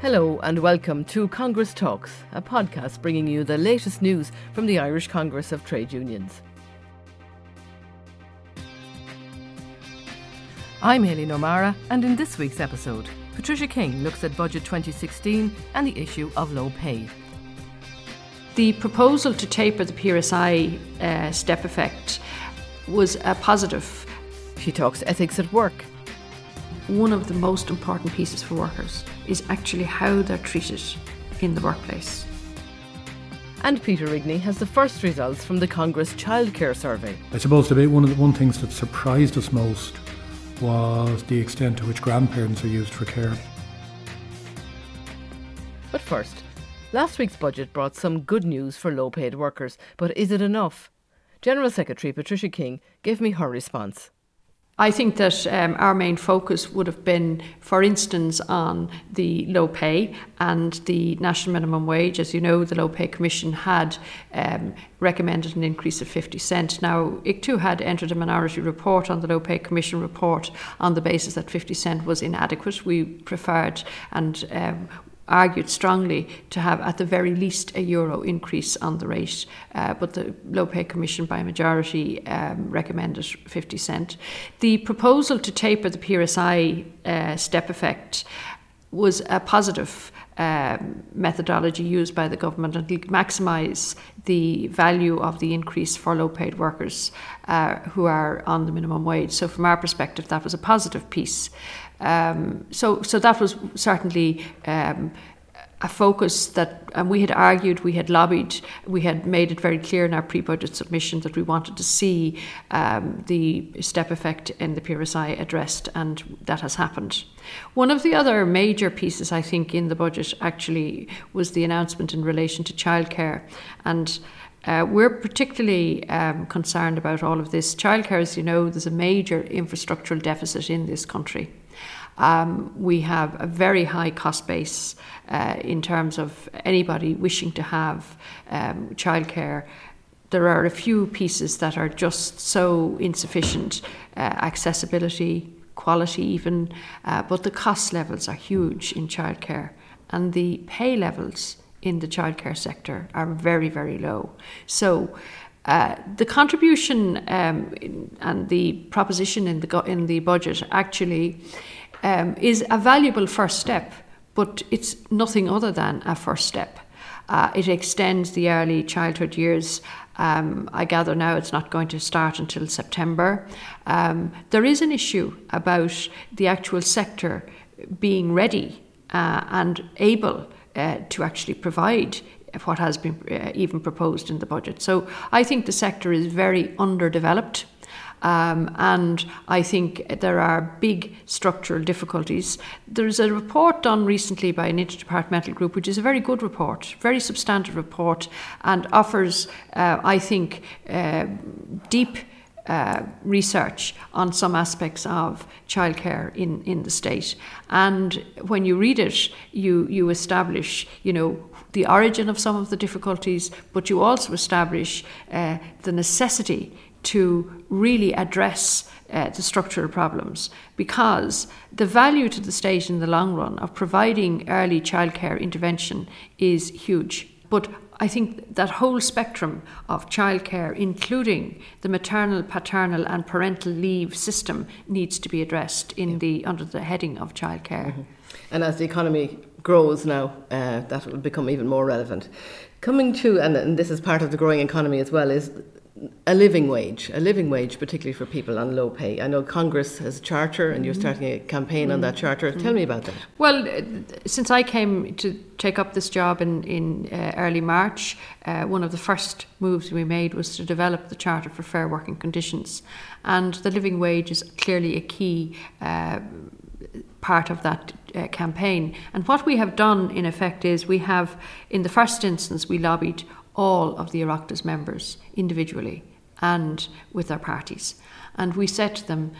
Hello and welcome to Congress Talks, a podcast bringing you the latest news from the Irish Congress of Trade Unions. I'm Aileen O'Mara, and in this week's episode, Patricia King looks at Budget 2016 and the issue of low pay. The proposal to taper the PRSI uh, step effect was a positive. She talks ethics at work. One of the most important pieces for workers is actually how they're treated in the workplace. And Peter Rigney has the first results from the Congress Childcare Survey. I suppose the one of the one things that surprised us most was the extent to which grandparents are used for care. But first, last week's budget brought some good news for low paid workers, but is it enough? General Secretary Patricia King gave me her response. I think that um, our main focus would have been, for instance, on the low pay and the national minimum wage. As you know, the Low Pay Commission had um, recommended an increase of 50 cent. Now, ICTU had entered a minority report on the Low Pay Commission report on the basis that 50 cent was inadequate. We preferred and um, argued strongly to have at the very least a euro increase on the rate, uh, but the Low Pay Commission by majority um, recommended 50 cent. The proposal to taper the PRSI uh, step effect was a positive um, methodology used by the government and maximise the value of the increase for low paid workers uh, who are on the minimum wage. So, from our perspective, that was a positive piece. Um, so, so that was certainly um, a focus that, and we had argued, we had lobbied, we had made it very clear in our pre-budget submission that we wanted to see um, the step effect in the PRSI addressed, and that has happened. One of the other major pieces, I think, in the budget actually was the announcement in relation to childcare, and. Uh, we're particularly um, concerned about all of this. Childcare, as you know, there's a major infrastructural deficit in this country. Um, we have a very high cost base uh, in terms of anybody wishing to have um, childcare. There are a few pieces that are just so insufficient uh, accessibility, quality, even, uh, but the cost levels are huge in childcare, and the pay levels in the childcare sector are very, very low. So, uh, the contribution um, and the proposition in the in the budget actually um, is a valuable first step, but it's nothing other than a first step. Uh, it extends the early childhood years. Um, I gather now it's not going to start until September. Um, there is an issue about the actual sector being ready uh, and able uh, to actually provide what has been uh, even proposed in the budget. So I think the sector is very underdeveloped. Um, and I think there are big structural difficulties. There's a report done recently by an interdepartmental group, which is a very good report, very substantive report, and offers, uh, I think, uh, deep. Uh, research on some aspects of childcare in, in the state. And when you read it, you, you establish, you know, the origin of some of the difficulties, but you also establish uh, the necessity to really address uh, the structural problems because the value to the state in the long run of providing early childcare intervention is huge. But I think that whole spectrum of childcare, including the maternal, paternal, and parental leave system, needs to be addressed in the under the heading of childcare. Mm-hmm. And as the economy grows now, uh, that will become even more relevant. Coming to, and, and this is part of the growing economy as well, is a living wage, a living wage, particularly for people on low pay. I know Congress has a charter and you're mm-hmm. starting a campaign mm-hmm. on that charter. Tell me about that. Well, uh, since I came to take up this job in, in uh, early March, uh, one of the first moves we made was to develop the Charter for Fair Working Conditions. And the living wage is clearly a key uh, part of that uh, campaign. And what we have done, in effect, is we have, in the first instance, we lobbied all of the Oireachtas members individually and with their parties. And we said to them,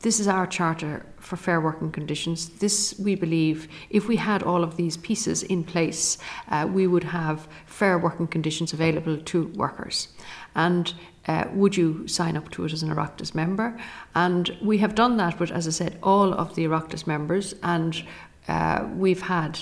this is our charter for fair working conditions. This, we believe, if we had all of these pieces in place, uh, we would have fair working conditions available to workers. And uh, would you sign up to it as an Oireachtas member? And we have done that with, as I said, all of the Oireachtas members. And uh, we've had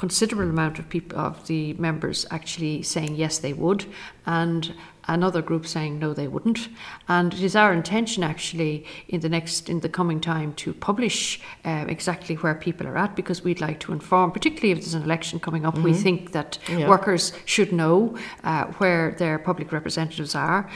considerable amount of people of the members actually saying yes they would and another group saying no they wouldn't and it is our intention actually in the next in the coming time to publish uh, exactly where people are at because we'd like to inform particularly if there's an election coming up mm-hmm. we think that yeah. workers should know uh, where their public representatives are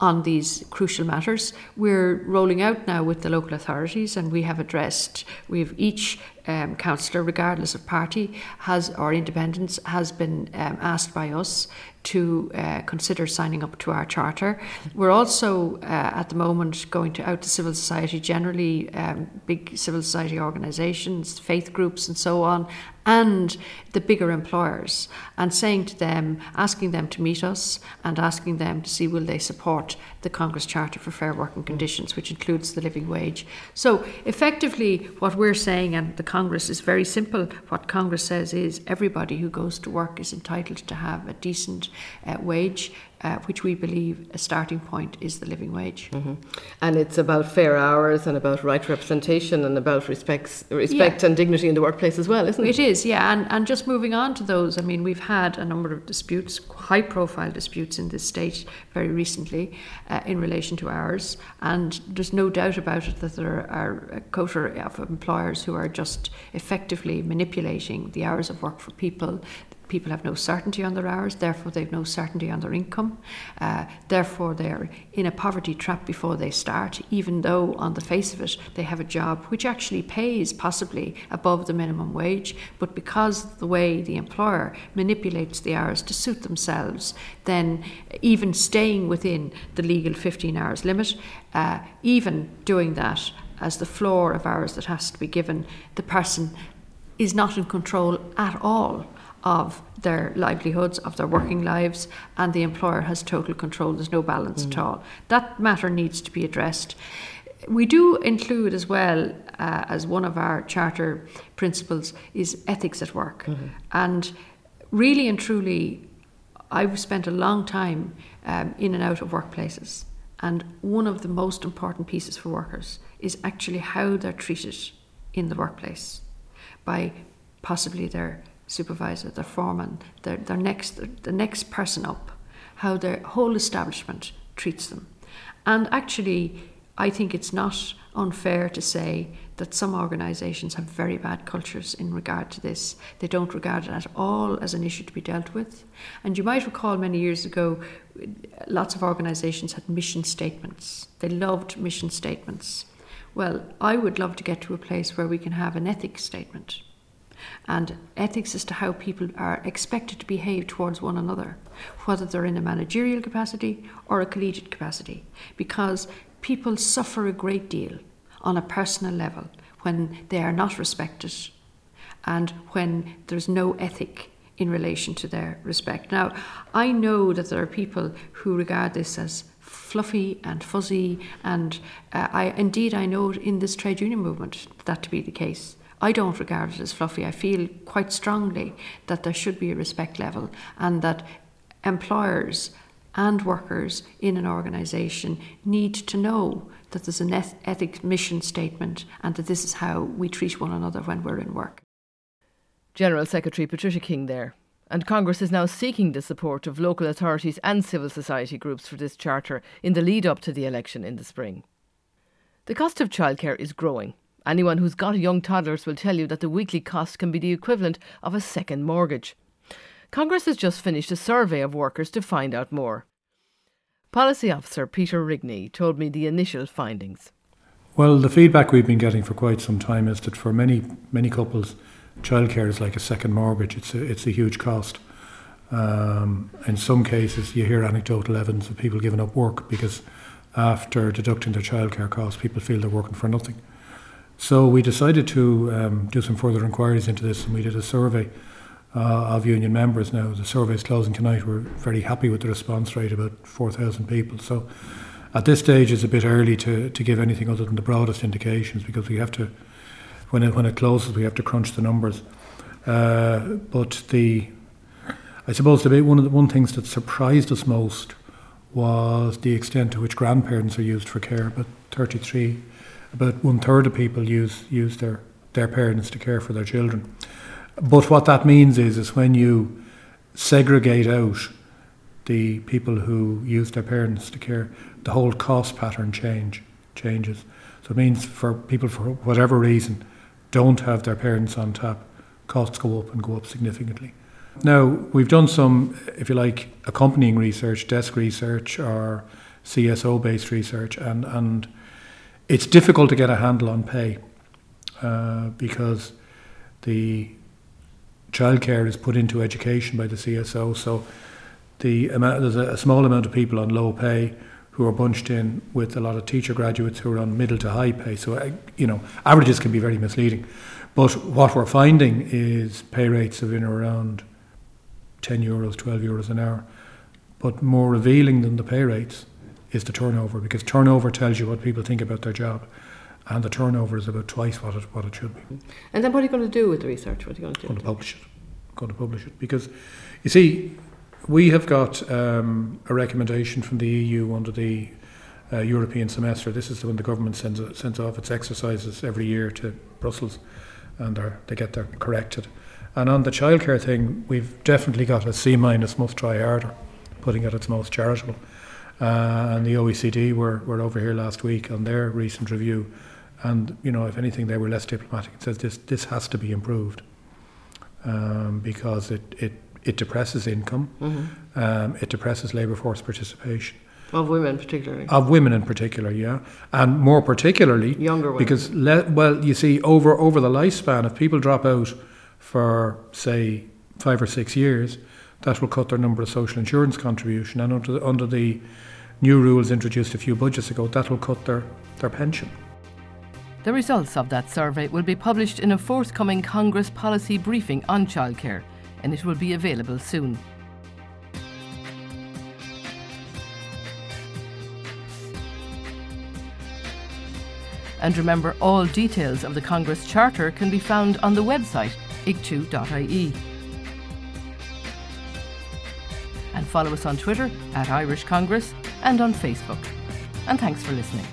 on these crucial matters. We're rolling out now with the local authorities, and we have addressed, we've each um, councillor, regardless of party, has or independence, has been um, asked by us to uh, consider signing up to our charter. We're also uh, at the moment going to out to civil society generally, um, big civil society organisations, faith groups, and so on, and the bigger employers, and saying to them, asking them to meet us, and asking them to see will they support the Congress Charter for Fair Working Conditions, which includes the living wage. So effectively, what we're saying, and the Congress is very simple. What Congress says is everybody who goes to work is entitled to have a decent uh, wage uh, which we believe a starting point is the living wage. Mm-hmm. And it's about fair hours and about right representation and about respects, respect yeah. and dignity in the workplace as well, isn't it? It is, yeah. And, and just moving on to those, I mean, we've had a number of disputes, high profile disputes in this state very recently uh, in relation to hours. And there's no doubt about it that there are a quota of employers who are just effectively manipulating the hours of work for people people have no certainty on their hours, therefore they've no certainty on their income. Uh, therefore they're in a poverty trap before they start, even though on the face of it they have a job which actually pays possibly above the minimum wage, but because the way the employer manipulates the hours to suit themselves, then even staying within the legal 15 hours limit, uh, even doing that as the floor of hours that has to be given, the person is not in control at all of their livelihoods, of their working lives, and the employer has total control. There's no balance mm. at all. That matter needs to be addressed. We do include as well uh, as one of our charter principles is ethics at work. Mm-hmm. And really and truly, I've spent a long time um, in and out of workplaces. And one of the most important pieces for workers is actually how they're treated in the workplace by possibly their supervisor, their foreman, their, their next, the next person up, how their whole establishment treats them. And actually, I think it's not unfair to say that some organisations have very bad cultures in regard to this. They don't regard it at all as an issue to be dealt with. And you might recall many years ago, lots of organisations had mission statements. They loved mission statements. Well, I would love to get to a place where we can have an ethics statement and ethics as to how people are expected to behave towards one another, whether they're in a managerial capacity or a collegiate capacity, because people suffer a great deal on a personal level when they are not respected and when there's no ethic in relation to their respect. Now, I know that there are people who regard this as fluffy and fuzzy, and uh, I indeed I know in this trade union movement that to be the case. I don't regard it as fluffy. I feel quite strongly that there should be a respect level and that employers and workers in an organisation need to know that there's an eth- ethics mission statement and that this is how we treat one another when we're in work. General Secretary Patricia King there. And Congress is now seeking the support of local authorities and civil society groups for this charter in the lead up to the election in the spring. The cost of childcare is growing Anyone who's got young toddlers will tell you that the weekly cost can be the equivalent of a second mortgage. Congress has just finished a survey of workers to find out more. Policy Officer Peter Rigney told me the initial findings. Well, the feedback we've been getting for quite some time is that for many many couples, childcare is like a second mortgage. It's a, it's a huge cost. Um, in some cases, you hear anecdotal evidence of people giving up work because after deducting their childcare costs, people feel they're working for nothing. So we decided to um, do some further inquiries into this, and we did a survey uh, of union members. Now the survey is closing tonight. We're very happy with the response rate, about four thousand people. So at this stage, it's a bit early to, to give anything other than the broadest indications because we have to, when it when it closes, we have to crunch the numbers. Uh, but the, I suppose the one of the one things that surprised us most was the extent to which grandparents are used for care. But thirty three about one third of people use use their their parents to care for their children. But what that means is, is when you segregate out the people who use their parents to care, the whole cost pattern change changes. So it means for people for whatever reason don't have their parents on tap, costs go up and go up significantly. Now we've done some, if you like, accompanying research, desk research or CSO based research, and and it's difficult to get a handle on pay uh, because the childcare is put into education by the CSO. So the amount, there's a, a, small amount of people on low pay who are bunched in with a lot of teacher graduates who are on middle to high pay. So uh, you know averages can be very misleading. But what we're finding is pay rates of in or around 10 euros, 12 euros an hour. But more revealing than the pay rates is the turnover because turnover tells you what people think about their job and the turnover is about twice what it, what it should be. And then what are you going to do with the research? What are you going to do? I'm Going to publish it. I'm Going to publish it because, you see, we have got um, a recommendation from the EU under the uh, European semester. This is when the government sends sends off its exercises every year to Brussels, and they get their corrected. And on the childcare thing, we've definitely got a C minus, must try harder, putting it its most charitable. Uh, and the OECD were, were over here last week on their recent review, and you know, if anything, they were less diplomatic. It says this this has to be improved um, because it, it it depresses income, mm-hmm. um, it depresses labour force participation. Of women, particularly. Of women in particular, yeah, and more particularly younger women. Because le- well, you see, over over the lifespan, if people drop out for say five or six years, that will cut their number of social insurance contribution. And under the, under the new rules introduced a few budgets ago, that will cut their, their pension. The results of that survey will be published in a forthcoming Congress policy briefing on childcare, and it will be available soon. And remember, all details of the Congress Charter can be found on the website ictu.ie. follow us on Twitter at Irish Congress and on Facebook. And thanks for listening.